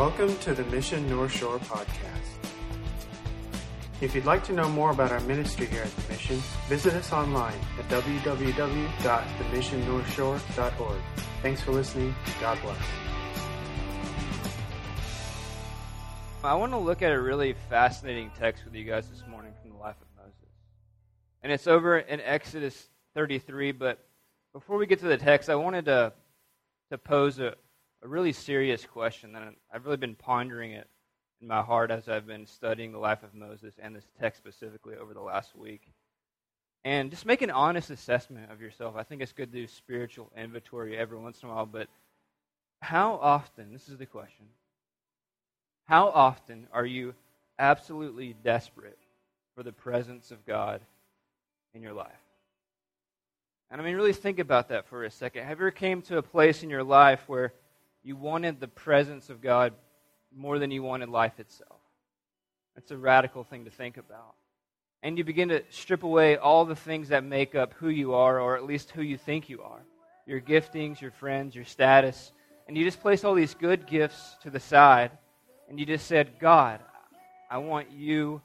Welcome to the Mission North Shore podcast. If you'd like to know more about our ministry here at the Mission, visit us online at www.themissionnorthshore.org. Thanks for listening. God bless. I want to look at a really fascinating text with you guys this morning from the life of Moses. And it's over in Exodus 33, but before we get to the text, I wanted to, to pose a, a really serious question that I've really been pondering it in my heart as I've been studying the life of Moses and this text specifically over the last week. And just make an honest assessment of yourself. I think it's good to do spiritual inventory every once in a while, but how often, this is the question, how often are you absolutely desperate for the presence of God in your life? And I mean, really think about that for a second. Have you ever came to a place in your life where you wanted the presence of God more than you wanted life itself. That's a radical thing to think about. And you begin to strip away all the things that make up who you are, or at least who you think you are your giftings, your friends, your status. And you just place all these good gifts to the side, and you just said, God, I want you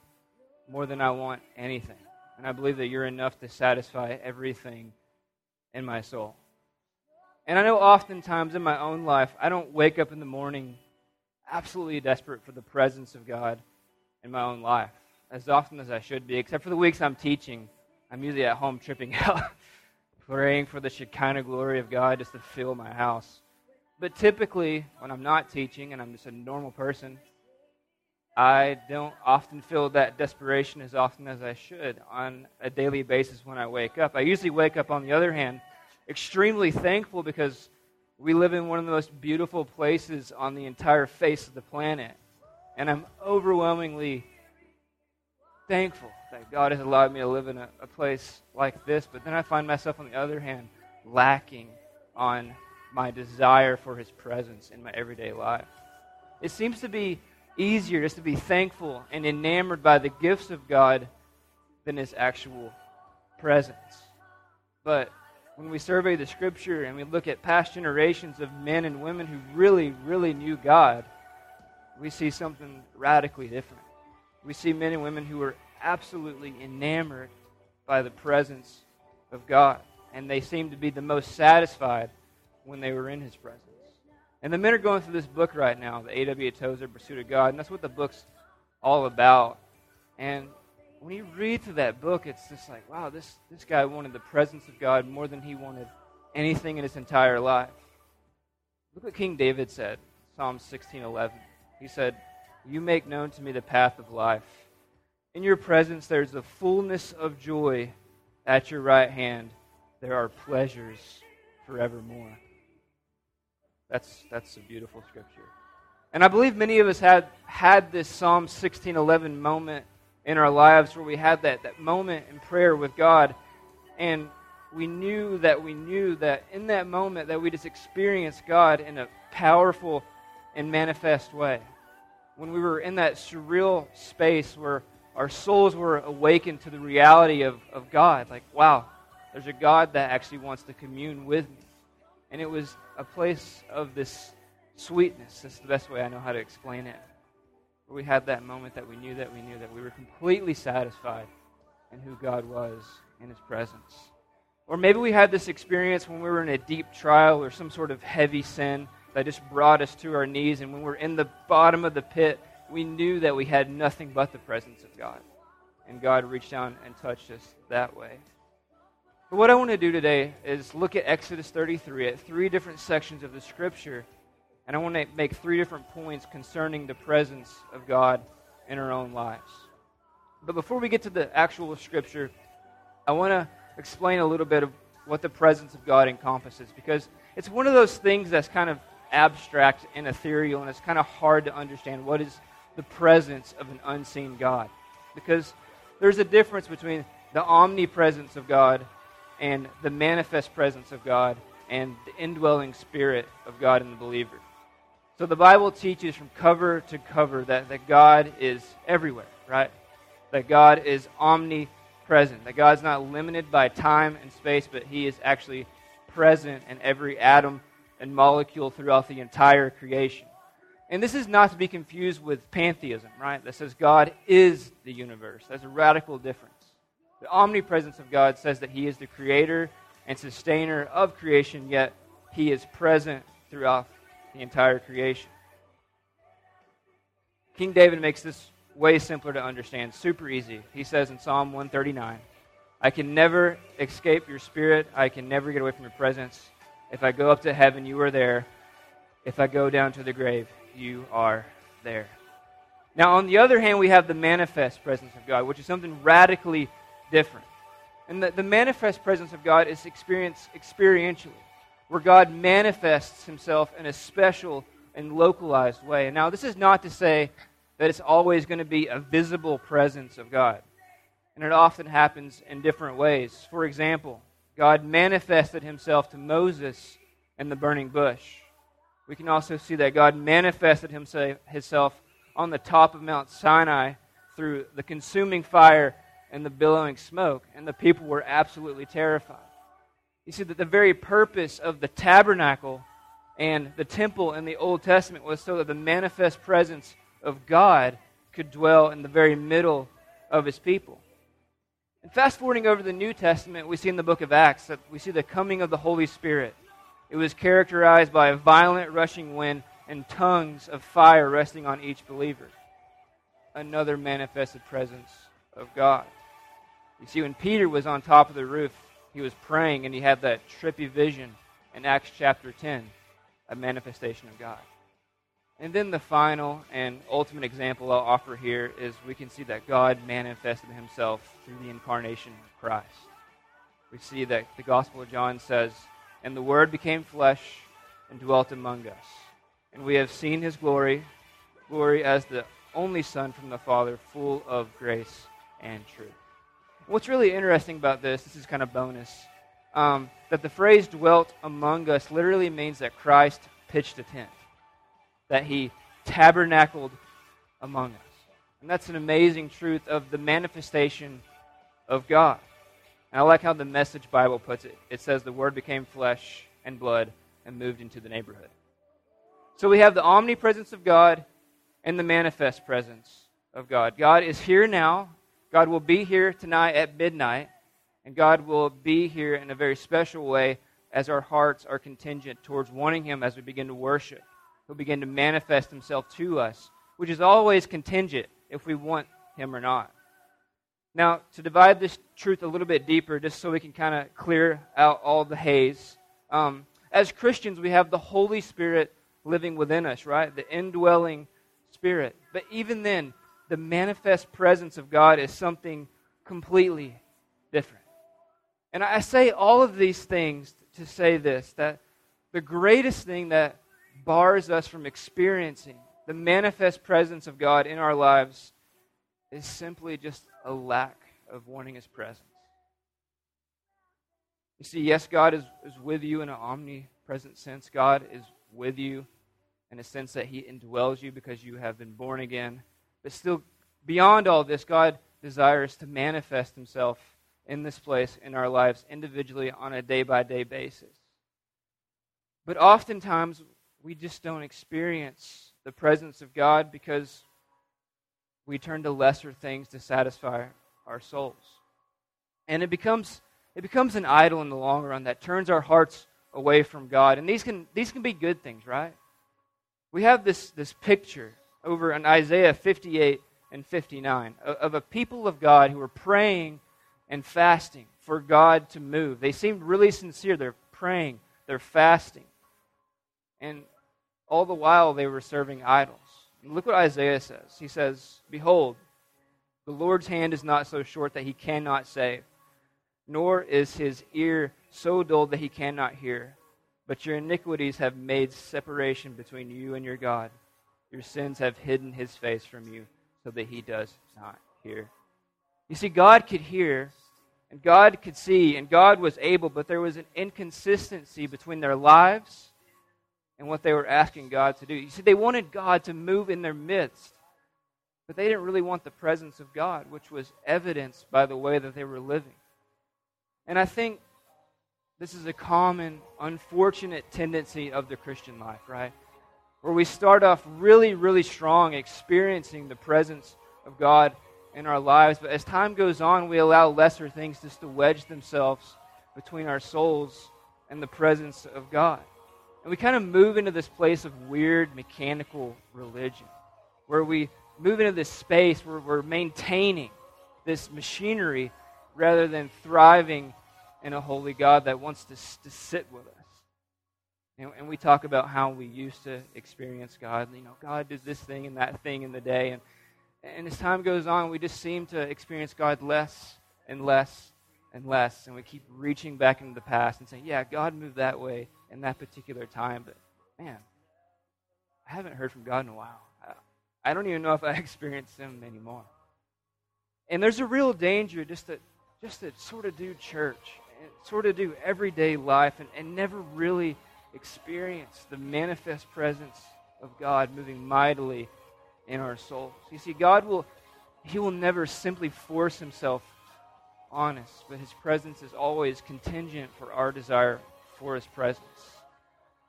more than I want anything. And I believe that you're enough to satisfy everything in my soul. And I know oftentimes in my own life, I don't wake up in the morning absolutely desperate for the presence of God in my own life as often as I should be, except for the weeks I'm teaching. I'm usually at home tripping out, praying for the Shekinah glory of God just to fill my house. But typically, when I'm not teaching and I'm just a normal person, I don't often feel that desperation as often as I should on a daily basis when I wake up. I usually wake up, on the other hand, extremely thankful because we live in one of the most beautiful places on the entire face of the planet. And I'm overwhelmingly thankful that God has allowed me to live in a, a, place like this. But then I find myself, on the other hand, lacking on my desire for His presence in my everyday life. It seems to be easier just to be thankful and enamored by the gifts of God than His actual presence. But when we survey the scripture and we look at past generations of men and women who really, really knew God, we see something radically different. We see men and women who were absolutely enamored by the presence of God, and they seemed to be the most satisfied when they were in His presence. And the men are going through this book right now, the A.W. Tozer Pursuit of God, and that's what the book's all about. And when you read through that book, it's just like, wow, this, this guy wanted the presence of God more than he wanted anything in his entire life. Look what King David said, Psalm 16:11. He said, "You make known to me the path of life. In your presence there's the fullness of joy. At your right hand there are pleasures forevermore." That's that's a beautiful scripture. And I believe many of us had had this Psalm 16:11 moment in our lives where we had that, that moment in prayer with God. And we knew that we knew that in that moment that we just experienced God in a powerful and manifest way. When we were in that surreal space where our souls were awakened to the reality of, of God, like, wow, there's a God that actually wants to commune with me. And it was a place of this sweetness. That's the best way I know how to explain it we had that moment that we knew that we knew that we were completely satisfied in who God was in His presence. Or maybe we had this experience when we were in a deep trial or some sort of heavy sin that just brought us to our knees, and when we we're in the bottom of the pit, we knew that we had nothing but the presence of God. And God reached down and touched us that way. But what I want to do today is look at Exodus 33 at three different sections of the scripture and I want to make three different points concerning the presence of God in our own lives. But before we get to the actual scripture, I want to explain a little bit of what the presence of God encompasses because it's one of those things that's kind of abstract and ethereal, and it's kind of hard to understand what is the presence of an unseen God. Because there's a difference between the omnipresence of God and the manifest presence of God and the indwelling spirit of God in the believer. So the Bible teaches from cover to cover that, that God is everywhere, right? That God is omnipresent, that God's not limited by time and space, but He is actually present in every atom and molecule throughout the entire creation. And this is not to be confused with pantheism, right? That says God is the universe. That's a radical difference. The omnipresence of God says that He is the creator and sustainer of creation, yet He is present throughout the entire creation. King David makes this way simpler to understand, super easy. He says in Psalm 139 I can never escape your spirit, I can never get away from your presence. If I go up to heaven, you are there. If I go down to the grave, you are there. Now, on the other hand, we have the manifest presence of God, which is something radically different. And the, the manifest presence of God is experienced experientially, where God manifests himself in a special and localized way. And now, this is not to say that it's always going to be a visible presence of God. And it often happens in different ways. For example, God manifested himself to Moses in the burning bush. We can also see that God manifested himself on the top of Mount Sinai through the consuming fire and the billowing smoke, and the people were absolutely terrified. You see that the very purpose of the tabernacle and the temple in the Old Testament was so that the manifest presence of God could dwell in the very middle of his people. And fast forwarding over the New Testament, we see in the book of Acts that we see the coming of the Holy Spirit. It was characterized by a violent rushing wind and tongues of fire resting on each believer. Another manifested presence of God. You see, when Peter was on top of the roof, he was praying and he had that trippy vision in Acts chapter 10, a manifestation of God. And then the final and ultimate example I'll offer here is we can see that God manifested himself through the incarnation of Christ. We see that the Gospel of John says, And the Word became flesh and dwelt among us. And we have seen his glory, glory as the only Son from the Father, full of grace and truth. What's really interesting about this, this is kind of bonus, um, that the phrase dwelt among us literally means that Christ pitched a tent that he tabernacled among us. And that's an amazing truth of the manifestation of God. And I like how the Message Bible puts it. It says the Word became flesh and blood and moved into the neighborhood. So we have the omnipresence of God and the manifest presence of God. God is here now. God will be here tonight at midnight. And God will be here in a very special way as our hearts are contingent towards wanting Him as we begin to worship He'll begin to manifest himself to us, which is always contingent if we want him or not. Now, to divide this truth a little bit deeper, just so we can kind of clear out all the haze, um, as Christians, we have the Holy Spirit living within us, right? The indwelling Spirit. But even then, the manifest presence of God is something completely different. And I say all of these things to say this that the greatest thing that bars us from experiencing the manifest presence of God in our lives is simply just a lack of wanting His presence. You see, yes, God is, is with you in an omnipresent sense. God is with you in a sense that He indwells you because you have been born again. But still, beyond all this, God desires to manifest Himself in this place in our lives individually on a day by day basis. But oftentimes, we just don't experience the presence of God because we turn to lesser things to satisfy our souls. And it becomes it becomes an idol in the long run that turns our hearts away from God. And these can these can be good things, right? We have this this picture over in Isaiah 58 and 59 of a people of God who are praying and fasting for God to move. They seemed really sincere. They're praying, they're fasting. And all the while they were serving idols. And look what Isaiah says. He says, Behold, the Lord's hand is not so short that he cannot save, nor is his ear so dull that he cannot hear. But your iniquities have made separation between you and your God. Your sins have hidden his face from you so that he does not hear. You see, God could hear, and God could see, and God was able, but there was an inconsistency between their lives and what they were asking God to do. You see, they wanted God to move in their midst, but they didn't really want the presence of God, which was evidenced by the way that they were living. And I think this is a common, unfortunate tendency of the Christian life, right? Where we start off really, really strong, experiencing the presence of God in our lives. But as time goes on, we allow lesser things just to wedge themselves between our souls and the presence of God. And we kind of move into this place of weird mechanical religion, where we move into this space where we're maintaining this machinery rather than thriving in a holy God that wants to, to sit with us. And, and, we talk about how we used to experience God. You know, God does this thing and that thing in the day. And, and as time goes on, we just seem to experience God less and less and less. And we keep reaching back into the past and saying, yeah, God moved that way in that particular time. But man, I haven't heard from God in a while. I, don't even know if I experience Him anymore. And there's a real danger just to, just to sort of do church, and sort of do everyday life, and, and never really experience the manifest presence of God moving mightily in our souls. You see, God will, He will never simply force Himself on us, but his presence is always contingent for our desire for his presence.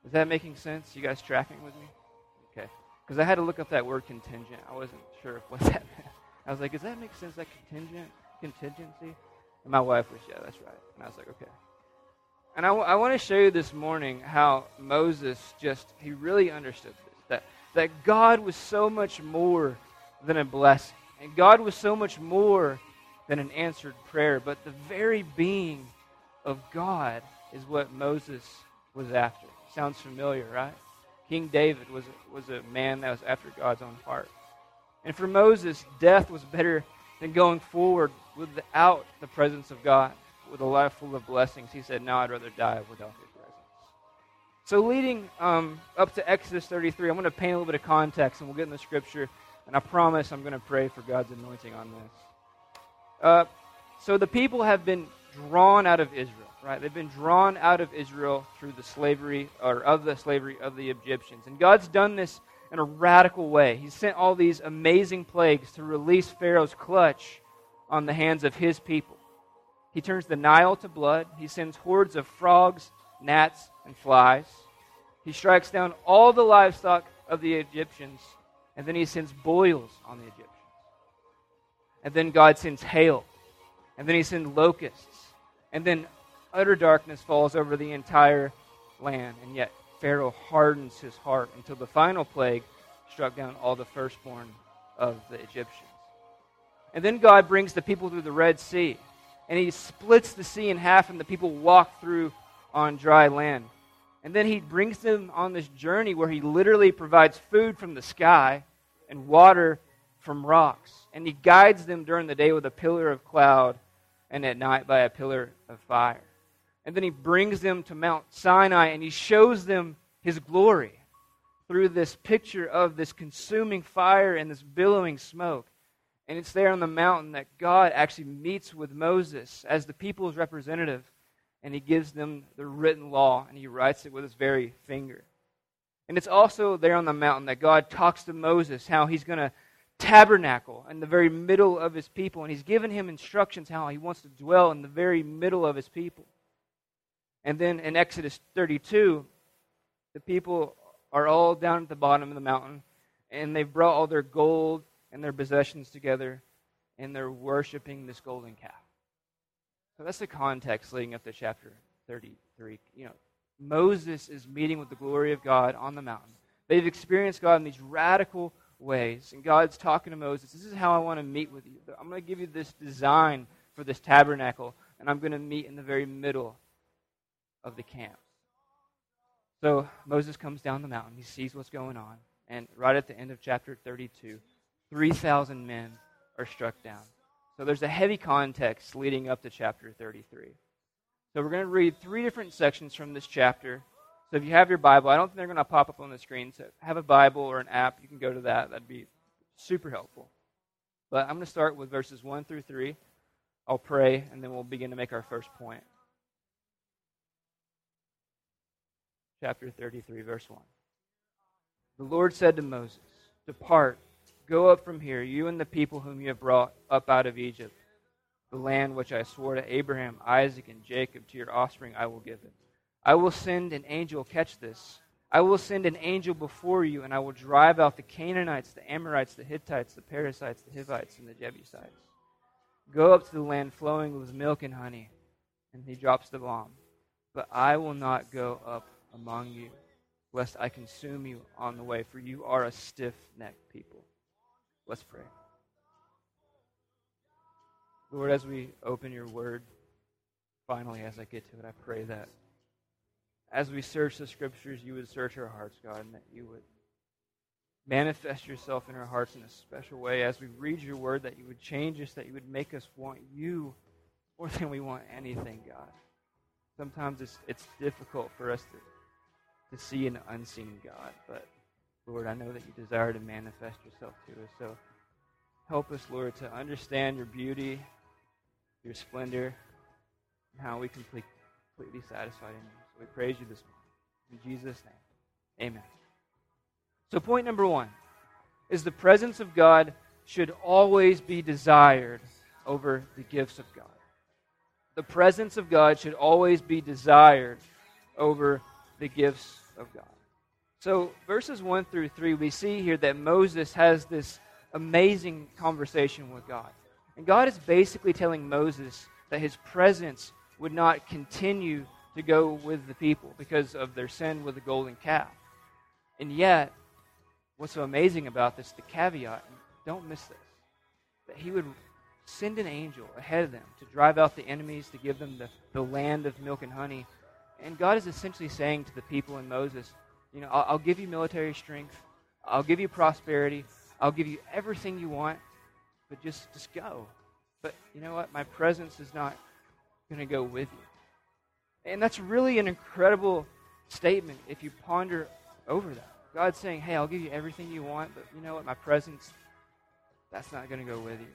Is that making sense? You guys tracking with me? Okay. Because I had to look up that word contingent. I wasn't sure if what that meant. I was like, does that make sense, that contingent, contingency? And my wife was, yeah, that's right. And I was like, okay. And I, I want to show you this morning how Moses just, he really understood this. That, that God was so much more than a blessing. And God was so much more than an answered prayer, but the very being of God is what Moses was after. Sounds familiar, right? King David was, was a man that was after God's own heart. And for Moses, death was better than going forward without the presence of God, with a life full of blessings. He said, No, I'd rather die without his presence. So, leading um, up to Exodus 33, I'm going to paint a little bit of context and we'll get in the scripture. And I promise I'm going to pray for God's anointing on this. Uh, so the people have been drawn out of Israel, right? They've been drawn out of Israel through the slavery, or of the slavery of the Egyptians. And God's done this in a radical way. He sent all these amazing plagues to release Pharaoh's clutch on the hands of his people. He turns the Nile to blood. He sends hordes of frogs, gnats, and flies. He strikes down all the livestock of the Egyptians, and then he sends boils on the Egyptians. And then God sends hail. And then he sends locusts. And then utter darkness falls over the entire land. And yet Pharaoh hardens his heart until the final plague struck down all the firstborn of the Egyptians. And then God brings the people through the Red Sea. And he splits the sea in half, and the people walk through on dry land. And then he brings them on this journey where he literally provides food from the sky and water from rocks. And he guides them during the day with a pillar of cloud and at night by a pillar of fire. And then he brings them to Mount Sinai and he shows them his glory through this picture of this consuming fire and this billowing smoke. And it's there on the mountain that God actually meets with Moses as the people's representative, and he gives them the written law, and he writes it with his very finger. And it's also there on the mountain that God talks to Moses how he's going to tabernacle in the very middle of his people. And he's given him instructions how he wants to dwell in the very middle of his people. And then in Exodus 32, the people are all down at the bottom of the mountain, and they've brought all their gold and their possessions together, and they're worshiping this golden calf. So that's the context leading up to chapter 33. You know, Moses is meeting with the glory of God on the mountain. They've experienced God in these radical ways. And God's talking to Moses, This is how I want to meet with you. I'm going to give you this design for this tabernacle, and I'm going to meet in the very middle of the camp. So Moses comes down the mountain. He sees what's going on. And right at the end of chapter 32, 3,000 men are struck down. So there's a heavy context leading up to chapter 33. So we're going to read three different sections from this chapter so if you have your Bible, I don't think they're going to pop up on the screen. So have a Bible or an app, you can go to that. That'd be super helpful. But I'm going to start with verses 1 through 3. I'll pray, and then we'll begin to make our first point. Chapter 33, verse 1. The Lord said to Moses, Depart, go up from here, you and the people whom you have brought up out of Egypt. The land which I swore to Abraham, Isaac, and Jacob, to your offspring, I will give it. I will send an angel catch this I will send an angel before you, and I will drive out the Canaanites, the Amorites, the Hittites, the Perizzites, the Hivites, and the Jebusites. Go up to the land flowing with milk and honey. And he drops the bomb. But I will not go up among you, lest I consume you on the way, for you are a stiff necked people. Let's pray. Lord, as we open your word, finally, as I get to it, I pray that as we search the scriptures, you would search our hearts, God, and that you would manifest yourself in our hearts in a special way as we read your word, that you would change us, that you would make us want you more than we want anything, God. Sometimes it's, it's difficult for us to, to see an unseen God, but Lord, I know that you desire to manifest yourself to us. So help us, Lord, to understand your beauty, your splendor, and how we can be completely satisfied in you. So we praise you this morning. In Jesus' name, amen. So, point number one is the presence of God should always be desired over the gifts of God. The presence of God should always be desired over the gifts of God. So, verses 1 through 3, we see here that Moses has this amazing conversation with God. And God is basically telling Moses that his presence would not continue to go with the people because of their sin with the golden calf. And yet, what's so amazing about this, the caveat, don't miss this, that he would send an angel ahead of them to drive out the enemies, to give them the, the land of milk and honey. And God is essentially saying to the people in Moses, you know, I'll, I'll give you military strength, I'll give you prosperity, I'll give you everything you want, but just, just go. But you know what? My presence is not going to go with you. And that's really an incredible statement if you ponder over that. God's saying, hey, I'll give you everything you want, but you know what? My presence, that's not going to go with you.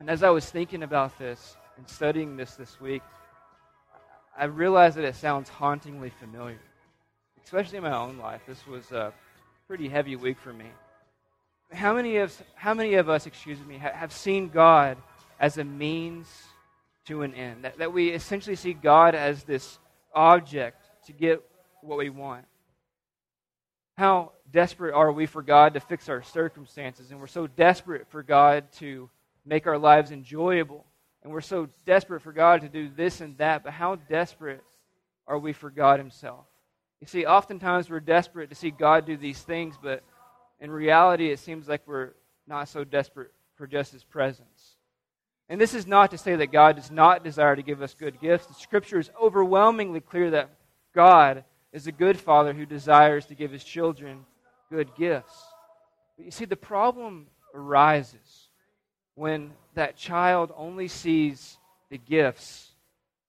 And as I was thinking about this and studying this this week, I realized that it sounds hauntingly familiar, especially in my own life. This was a pretty heavy week for me. How many of, how many of us, excuse me, have seen God as a means to an end. That, that we essentially see God as this object to get what we want. How desperate are we for God to fix our circumstances? And we're so desperate for God to make our lives enjoyable. And we're so desperate for God to do this and that. But how desperate are we for God Himself? You see, oftentimes we're desperate to see God do these things, but in reality, it seems like we're not so desperate for just His presence. And this is not to say that God does not desire to give us good gifts. The scripture is overwhelmingly clear that God is a good father who desires to give his children good gifts. But you see, the problem arises when that child only sees the gifts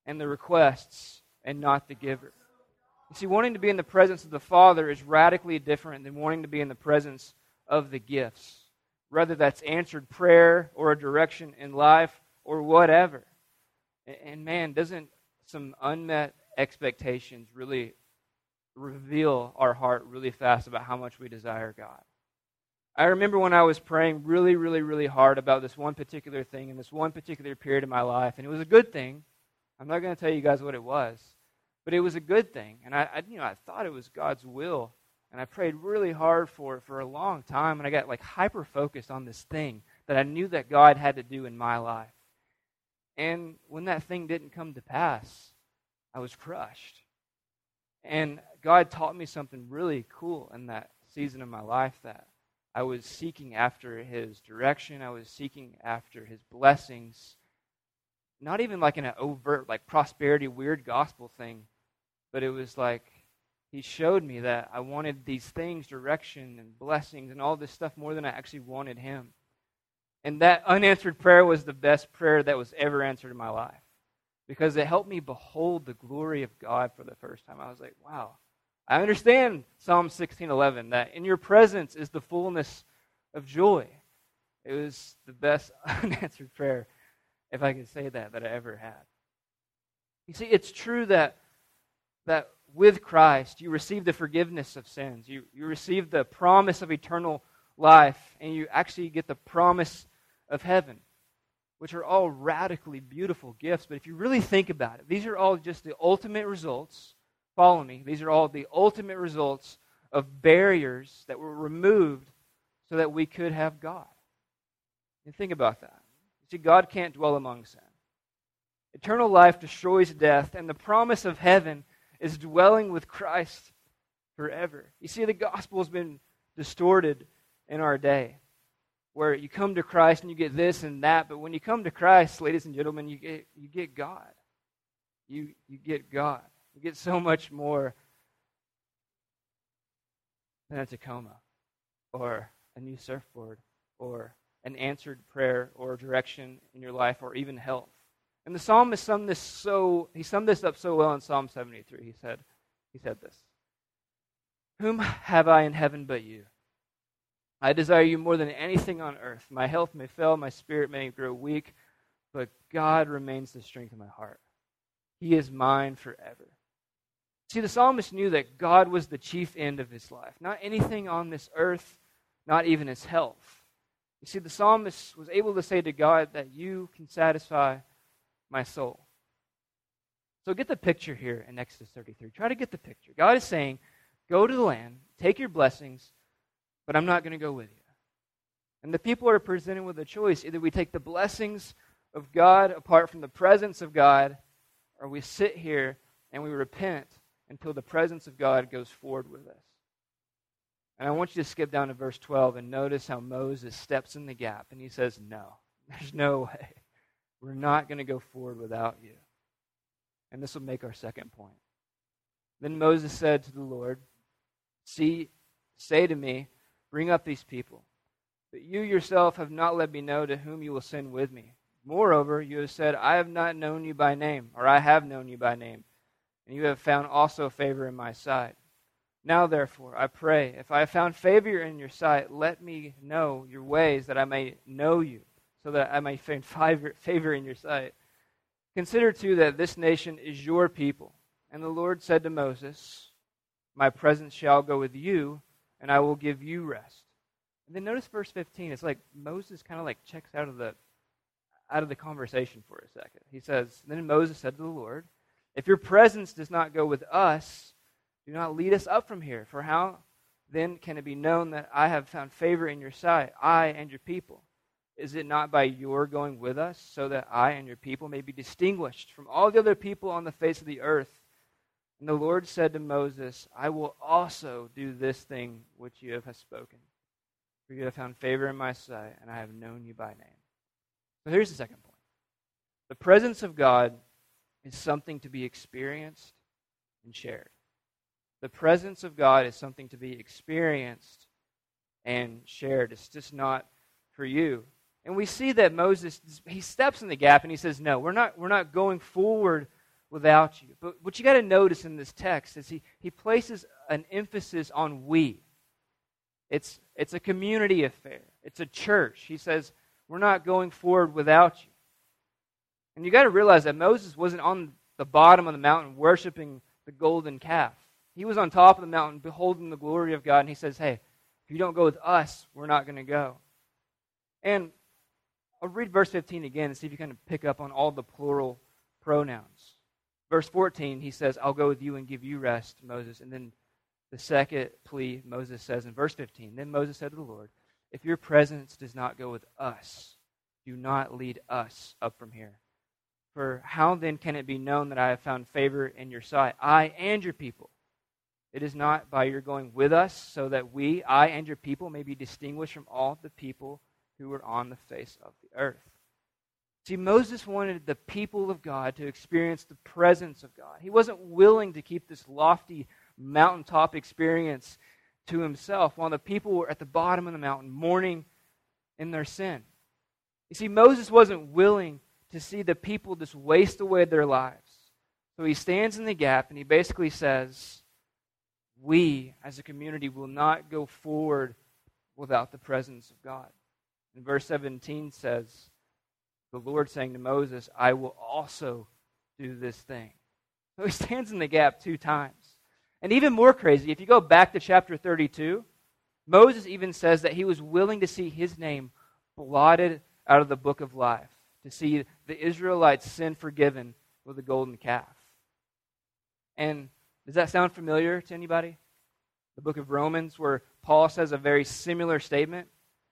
and the requests and not the giver. You see, wanting to be in the presence of the Father is radically different than wanting to be in the presence of the gifts whether that's answered prayer or a direction in life or whatever. And man, doesn't some unmet expectations really reveal our heart really fast about how much we desire God? I remember when I was praying really, really, really hard about this one particular thing in this one particular period of my life, and it was a good thing. I'm not going to tell you guys what it was, but it was a good thing, and I, I you know, I thought it was God's will and I prayed really hard for it for a long time, and I got like hyper focused on this thing that I knew that God had to do in my life. And when that thing didn't come to pass, I was crushed. And God taught me something really cool in that season of my life that I was seeking after His direction, I was seeking after His blessings. Not even like in an overt, like prosperity, weird gospel thing, but it was like he showed me that I wanted these things, direction and blessings and all this stuff more than I actually wanted him. And that unanswered prayer was the best prayer that was ever answered in my life because it helped me behold the glory of God for the first time. I was like, wow. I understand Psalm 16:11 that in your presence is the fullness of joy. It was the best unanswered prayer if I can say that that I ever had. You see, it's true that that with Christ, you receive the forgiveness of sins. You, you receive the promise of eternal life, and you actually get the promise of heaven, which are all radically beautiful gifts. But if you really think about it, these are all just the ultimate results Follow me. These are all the ultimate results of barriers that were removed so that we could have God. And think about that. See, God can't dwell among sin. Eternal life destroys death, and the promise of heaven is dwelling with Christ forever. You see, the gospel has been distorted in our day, where you come to Christ and you get this and that, but when you come to Christ, ladies and gentlemen, you get, you get God. You, you get God. You get so much more than a Tacoma or a new surfboard or an answered prayer or direction in your life or even health. And the psalmist summed this so he summed this up so well in Psalm 73. He said, he said this. Whom have I in heaven but you? I desire you more than anything on earth. My health may fail, my spirit may grow weak, but God remains the strength of my heart. He is mine forever. See, the psalmist knew that God was the chief end of his life, not anything on this earth, not even his health. You see, the psalmist was able to say to God that you can satisfy my soul. So get the picture here in Exodus 33. Try to get the picture. God is saying, Go to the land, take your blessings, but I'm not going to go with you. And the people are presented with a choice. Either we take the blessings of God apart from the presence of God, or we sit here and we repent until the presence of God goes forward with us. And I want you to skip down to verse 12 and notice how Moses steps in the gap and he says, No, there's no way. We're not going to go forward without you. And this will make our second point. Then Moses said to the Lord, See, say to me, bring up these people. But you yourself have not let me know to whom you will send with me. Moreover, you have said, I have not known you by name, or I have known you by name, and you have found also favor in my sight. Now, therefore, I pray, if I have found favor in your sight, let me know your ways, that I may know you, so that I may find favor in your sight. Consider, too, that this nation is your people. And the Lord said to Moses, My presence shall go with you, and I will give you rest. And then notice verse 15. It's like Moses kind of like checks out of the out of the conversation for a second. He says, Then Moses said to the Lord, If your presence does not go with us, do not lead us up from here. For how then can it be known that I have found favor in your sight, I and your people? Is it not by your going with us, so that I and your people may be distinguished from all the other people on the face of the earth? And the Lord said to Moses, I will also do this thing which you have spoken. For you have found favor in my sight, and I have known you by name. So here's the second point the presence of God is something to be experienced and shared. The presence of God is something to be experienced and shared. It's just not for you. And we see that Moses he steps in the gap and he says, "No, we're not we're not going forward without you. But what you got to notice in this text is he, he places an emphasis on we. It's, it's a community affair, it's a church. He says, We're not going forward without you. And you got to realize that Moses wasn't on the bottom of the mountain worshiping the golden calf. He was on top of the mountain beholding the glory of God, and he says, Hey, if you don't go with us, we're not going to go. And I'll read verse 15 again and see if you of pick up on all the plural pronouns. Verse 14, he says, I'll go with you and give you rest, Moses. And then the second plea Moses says in verse 15, Then Moses said to the Lord, If your presence does not go with us, do not lead us up from here. For how then can it be known that I have found favor in your sight, I and your people? It is not by your going with us, so that we, I and your people, may be distinguished from all the people who were on the face of the earth. See, Moses wanted the people of God to experience the presence of God. He wasn't willing to keep this lofty mountaintop experience to himself while the people were at the bottom of the mountain mourning in their sin. You see, Moses wasn't willing to see the people just waste away their lives. So he stands in the gap and he basically says, We as a community will not go forward without the presence of God. And verse 17 says, the Lord saying to Moses, I will also do this thing. So he stands in the gap two times. And even more crazy, if you go back to chapter 32, Moses even says that he was willing to see his name blotted out of the book of life, to see the Israelites' sin forgiven with a golden calf. And Does that sound familiar to anybody? The book of Romans, where Paul says a very similar statement.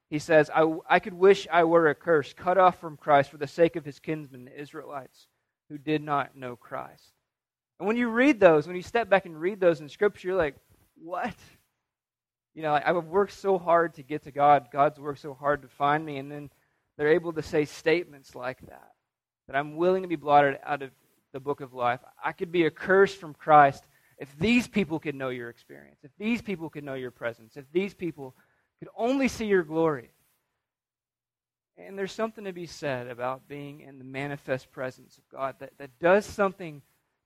He says, I, I could wish I were a curse, cut off from Christ for the sake of his kinsmen, the Israelites, who did not know Christ. And when you read those, when you step back and read those in Scripture, you're like, what? You know, I've worked so hard to get to God. God's worked so hard to find me. And then they're able to say statements like that that I'm willing to be blotted out of the book of life. I could be accursed from Christ if these people could know your experience, if these people could know your presence, if these people could only see your glory. And there's something to be said about being in the manifest presence of God that, that does something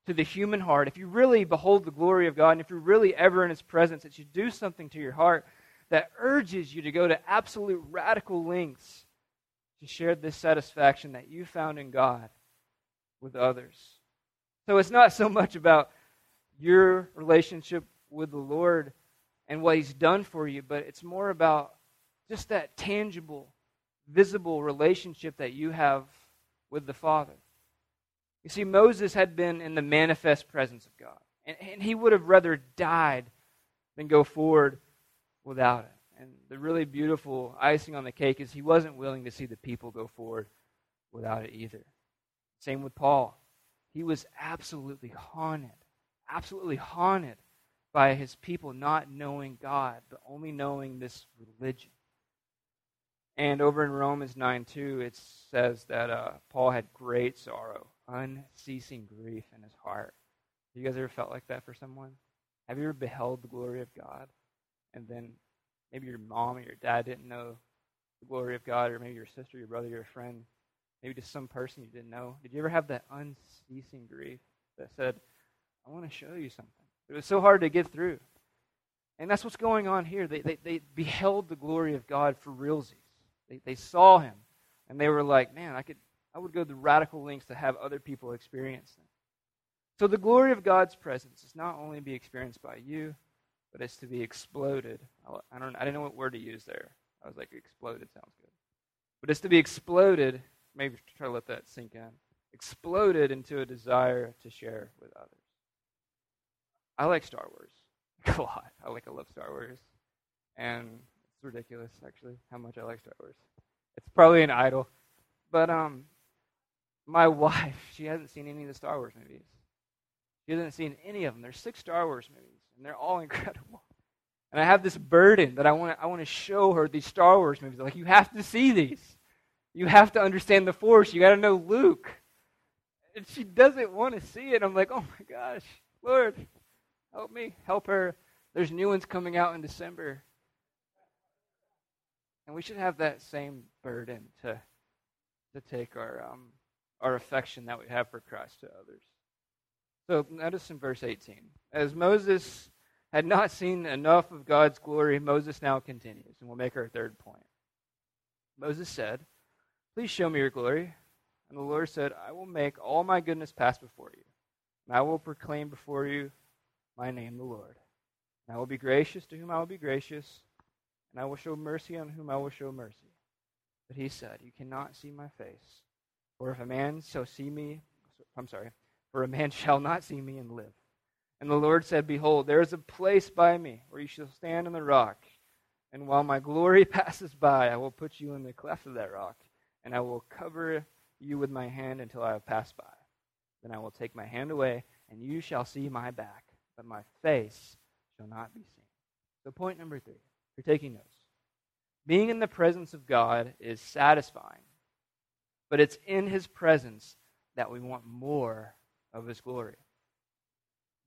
to the human heart. If you really behold the glory of God, and if you're really ever in His presence, it should do something to your heart that urges you to go to absolute radical lengths to share this satisfaction that you found in God with others. So it's not so much about your relationship with the Lord and what He's done for you, but it's more about just that tangible, visible relationship that you have with the Father. You see, Moses had been in the manifest presence of God, and, and he would have rather died than go forward without it. And the really beautiful icing on the cake is he wasn't willing to see the people go forward without it either. Same with Paul. He was absolutely haunted, absolutely haunted by his people not knowing God, but only knowing this religion. And over in Romans 9 2, it says that uh, Paul had great sorrow, unceasing grief in his heart. Have you guys ever felt like that for someone? Have you ever beheld the glory of God? And then maybe your mom or your dad didn't know the glory of God, or maybe your sister, your brother, your friend, maybe just some person you didn't know. Did you ever have that unceasing grief that said, I want to show you something? It was so hard to get through. And that's what's going on here. They, they, they beheld the glory of God for realsies. They, they saw him, and they were like, man, I, could, I would go the radical lengths to have other people experience them. So the glory of God's presence is not only to be experienced by you, but it's to be exploded. I don't. I didn't know what word to use there. I was like, exploded sounds good, but it's to be exploded. Maybe try to let that sink in. Exploded into a desire to share with others. I like Star Wars a lot. I like. I love Star Wars, and it's ridiculous actually how much I like Star Wars. It's probably an idol, but um, my wife she hasn't seen any of the Star Wars movies. She hasn't seen any of them. There's six Star Wars movies, and they're all incredible. And I have this burden that I want I want to show her these Star Wars movies. Like, you have to see these. You have to understand the Force. You got to know Luke. And she doesn't want to see it. I'm like, oh my gosh, Lord, help me, help her. There's new ones coming out in December. And we should have that same burden to, to take our, um, our affection that we have for Christ to others. So notice in verse 18. As Moses had not seen enough of God's glory, Moses now continues, and we'll make our third point. Moses said, Please show me your glory. And the Lord said, I will make all my goodness pass before you, and I will proclaim before you my name, the Lord. And I will be gracious to whom I will be gracious, and I will show mercy on whom I will show mercy. But he said, You cannot see my face. For if a man shall see me, I'm sorry, for a man shall not see me and live. And the Lord said, Behold, there is a place by me where you shall stand on the rock. And while my glory passes by, I will put you in the cleft of that rock, and I will cover you with my hand until I have passed by. Then I will take my hand away, and you shall see my back, but my face shall not be seen. So, point number three, you're taking notes. Being in the presence of God is satisfying, but it's in his presence that we want more of his glory.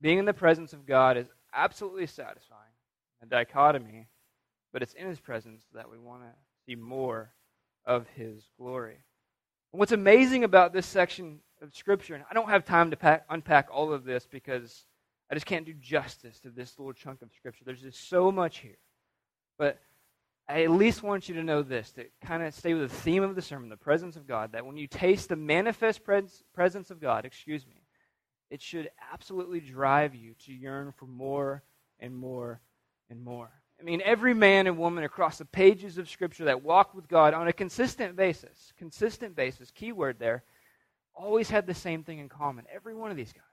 Being in the presence of God is absolutely satisfying, a dichotomy, but it's in his presence that we want to see more of his glory. And what's amazing about this section of Scripture, and I don't have time to pack, unpack all of this because I just can't do justice to this little chunk of Scripture. There's just so much here. But I at least want you to know this to kind of stay with the theme of the sermon, the presence of God, that when you taste the manifest pres- presence of God, excuse me, it should absolutely drive you to yearn for more and more and more. I mean, every man and woman across the pages of Scripture that walked with God on a consistent basis, consistent basis, keyword there, always had the same thing in common. Every one of these guys.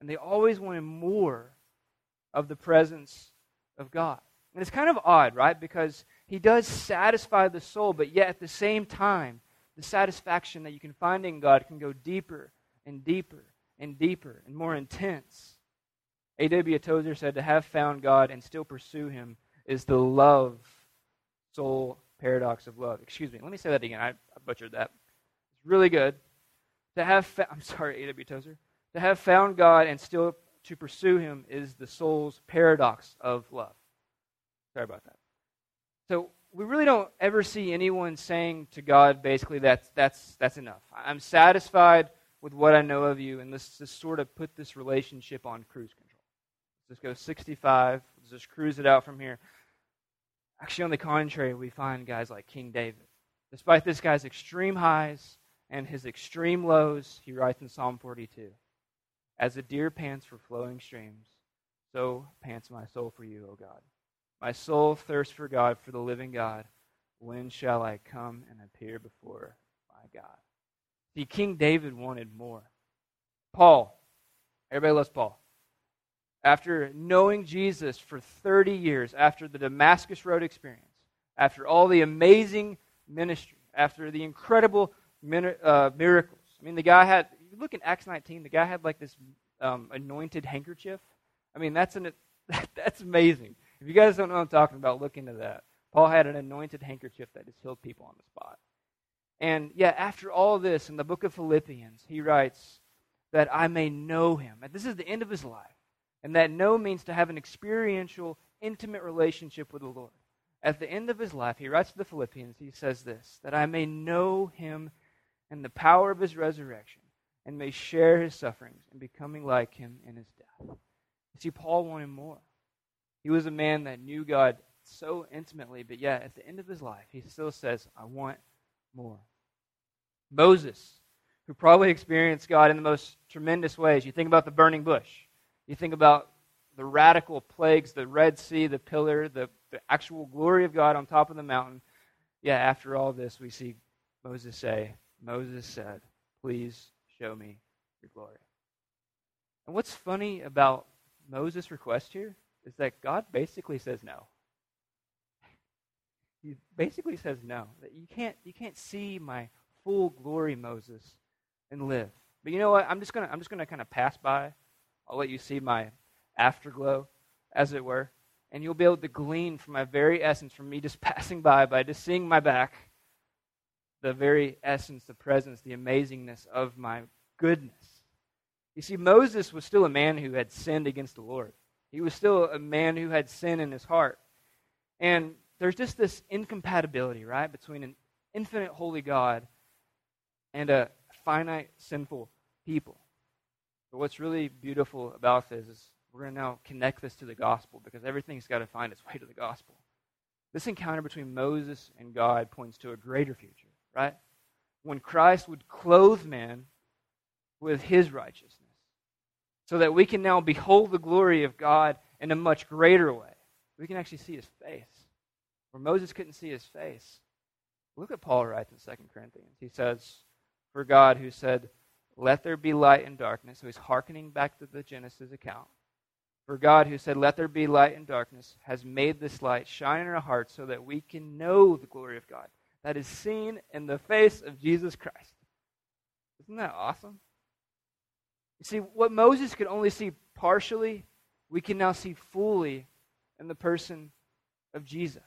And they always wanted more of the presence of God. And it's kind of odd, right? Because he does satisfy the soul, but yet at the same time, the satisfaction that you can find in God can go deeper and deeper and deeper and more intense. A.W. Tozer said, To have found God and still pursue him is the love soul paradox of love. Excuse me, let me say that again. I, I butchered that. It's really good. To have, fa- I'm sorry, A.W. Tozer. To have found God and still to pursue him is the soul's paradox of love. Sorry about that. So we really don't ever see anyone saying to God, basically, that's, that's, that's enough. I'm satisfied with what I know of you, and let's just sort of put this relationship on cruise control. Let's just go 65. Let's just cruise it out from here. Actually, on the contrary, we find guys like King David. Despite this guy's extreme highs and his extreme lows, he writes in Psalm 42 As a deer pants for flowing streams, so pants my soul for you, O God. My soul thirsts for God, for the living God. When shall I come and appear before my God? See, King David wanted more. Paul, everybody loves Paul. After knowing Jesus for 30 years, after the Damascus Road experience, after all the amazing ministry, after the incredible uh, miracles, I mean, the guy had, look in Acts 19, the guy had like this um, anointed handkerchief. I mean, that's, an, that's amazing. If you guys don't know what I'm talking about, look into that. Paul had an anointed handkerchief that just healed people on the spot. And yeah, after all this, in the book of Philippians, he writes that I may know him. And this is the end of his life. And that know means to have an experiential, intimate relationship with the Lord. At the end of his life, he writes to the Philippians, he says this that I may know him and the power of his resurrection, and may share his sufferings and becoming like him in his death. You see, Paul wanted more. He was a man that knew God so intimately, but yet at the end of his life, he still says, I want more. Moses, who probably experienced God in the most tremendous ways. You think about the burning bush, you think about the radical plagues, the Red Sea, the pillar, the, the actual glory of God on top of the mountain. Yeah, after all this, we see Moses say, Moses said, Please show me your glory. And what's funny about Moses' request here is that God basically says no. He basically says no. That you can't you can't see my full glory, Moses, and live. But you know what? I'm just gonna I'm just gonna kind of pass by. I'll let you see my afterglow, as it were, and you'll be able to glean from my very essence, from me just passing by, by just seeing my back, the very essence, the presence, the amazingness of my goodness. You see, Moses was still a man who had sinned against the Lord. He was still a man who had sin in his heart. And there's just this incompatibility, right, between an infinite holy God and a finite sinful people. But what's really beautiful about this is we're going to now connect this to the gospel because everything's got to find its way to the gospel. This encounter between Moses and God points to a greater future, right? When Christ would clothe man with his righteousness so that we can now behold the glory of God in a much greater way. We can actually see his face. Where Moses couldn't see his face. Look at Paul writes in 2 Corinthians. He says, For God who said, Let there be light and darkness, so he's hearkening back to the Genesis account. For God who said, Let there be light and darkness, has made this light shine in our hearts so that we can know the glory of God that is seen in the face of Jesus Christ. Isn't that awesome? You see, what Moses could only see partially, we can now see fully in the person of Jesus.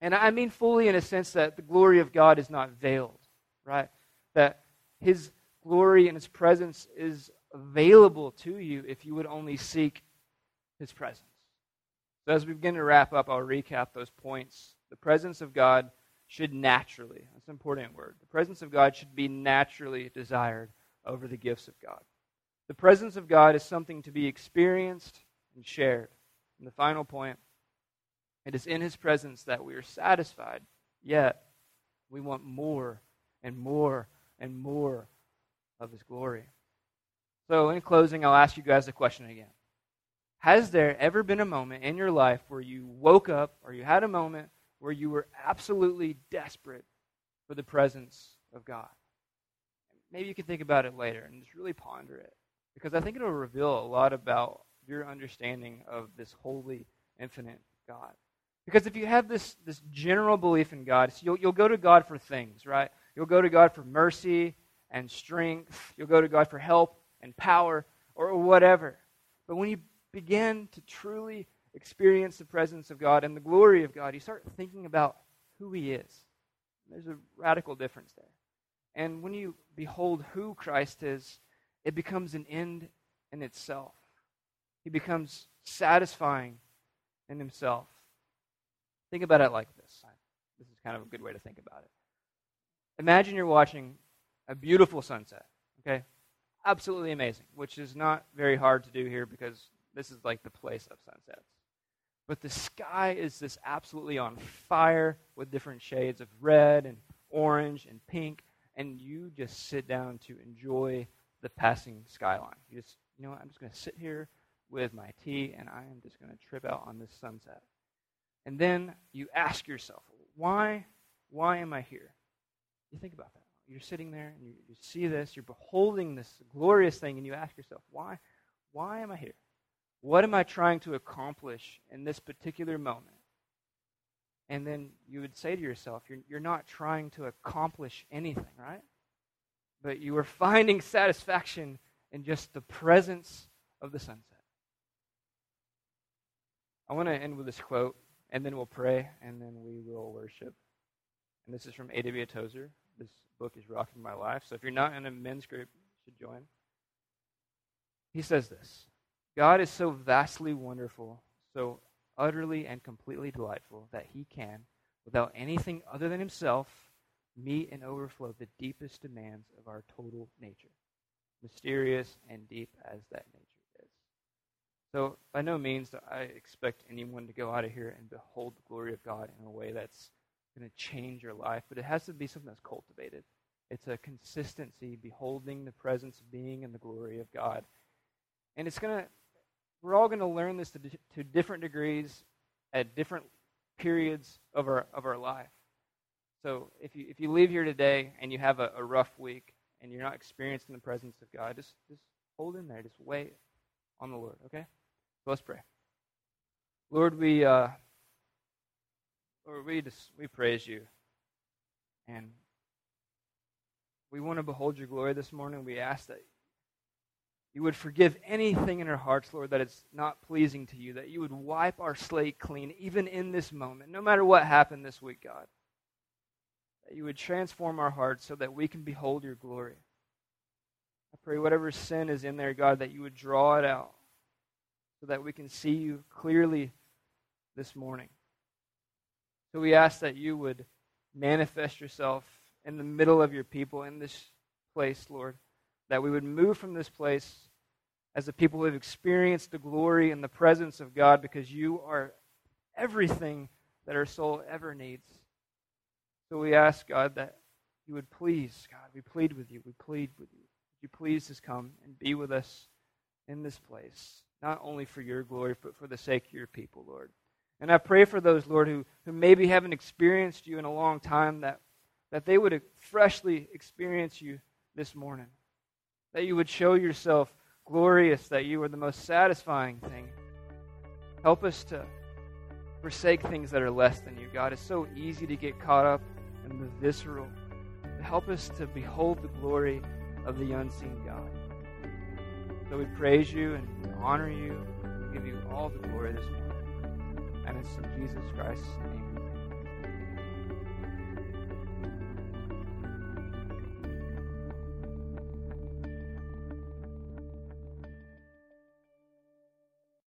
And I mean fully in a sense that the glory of God is not veiled, right? That his glory and his presence is available to you if you would only seek his presence. So as we begin to wrap up, I'll recap those points. The presence of God should naturally, that's an important word, the presence of God should be naturally desired over the gifts of God. The presence of God is something to be experienced and shared. And the final point it is in His presence that we are satisfied, yet we want more and more and more of His glory. So, in closing, I'll ask you guys a question again. Has there ever been a moment in your life where you woke up or you had a moment where you were absolutely desperate for the presence of God? Maybe you can think about it later and just really ponder it. because I think it'll reveal a lot about your understanding of this holy, infinite God. Because if you have this, this general belief in God, so you'll, you'll go to God for things, right? You'll go to God for mercy and strength. You'll go to God for help and power or whatever. But when you begin to truly experience the presence of God and the glory of God, you start thinking about who He is. There's a radical difference there. And when you behold who Christ is, it becomes an end in itself. He becomes satisfying in Himself. Think about it like this. This is kind of a good way to think about it. Imagine you're watching a beautiful sunset, okay? Absolutely amazing, which is not very hard to do here because this is like the place of sunsets. But the sky is this absolutely on fire with different shades of red and orange and pink, and you just sit down to enjoy the passing skyline. You just, you know what, I'm just going to sit here with my tea and I am just going to trip out on this sunset. And then you ask yourself, why, why am I here? You think about that. You're sitting there and you, you see this, you're beholding this glorious thing, and you ask yourself, why, why am I here? What am I trying to accomplish in this particular moment? And then you would say to yourself, you're, you're not trying to accomplish anything, right? But you are finding satisfaction in just the presence of the sunset. I want to end with this quote and then we'll pray, and then we will worship. And this is from A.W. Tozer. This book is rocking my life. So if you're not in a men's group, you should join. He says this God is so vastly wonderful, so utterly and completely delightful, that he can, without anything other than himself, meet and overflow the deepest demands of our total nature, mysterious and deep as that nature. Is. So, by no means do I expect anyone to go out of here and behold the glory of God in a way that's going to change your life, but it has to be something that's cultivated. It's a consistency, beholding the presence, being in the glory of God. And it's going to, we're all going to learn this to, to different degrees at different periods of our, of our life. So if you, if you leave here today and you have a, a rough week and you're not experiencing the presence of God, just, just hold in there. Just wait on the Lord, okay? So let's pray. Lord, we uh, Lord, we just we praise you, and we want to behold your glory this morning. We ask that you would forgive anything in our hearts, Lord, that is not pleasing to you. That you would wipe our slate clean, even in this moment, no matter what happened this week, God. That you would transform our hearts so that we can behold your glory. I pray whatever sin is in there, God, that you would draw it out so that we can see you clearly this morning. So we ask that you would manifest yourself in the middle of your people in this place, Lord. That we would move from this place as the people who have experienced the glory and the presence of God because you are everything that our soul ever needs. So we ask, God, that you would please, God, we plead with you, we plead with you. Would you please just come and be with us in this place? not only for your glory, but for the sake of your people, Lord. And I pray for those, Lord, who, who maybe haven't experienced you in a long time, that, that they would freshly experience you this morning. That you would show yourself glorious, that you are the most satisfying thing. Help us to forsake things that are less than you, God. It's so easy to get caught up in the visceral. Help us to behold the glory of the unseen God. So we praise you and honor you. We give you all the glory this morning. And it's in Jesus Christ's name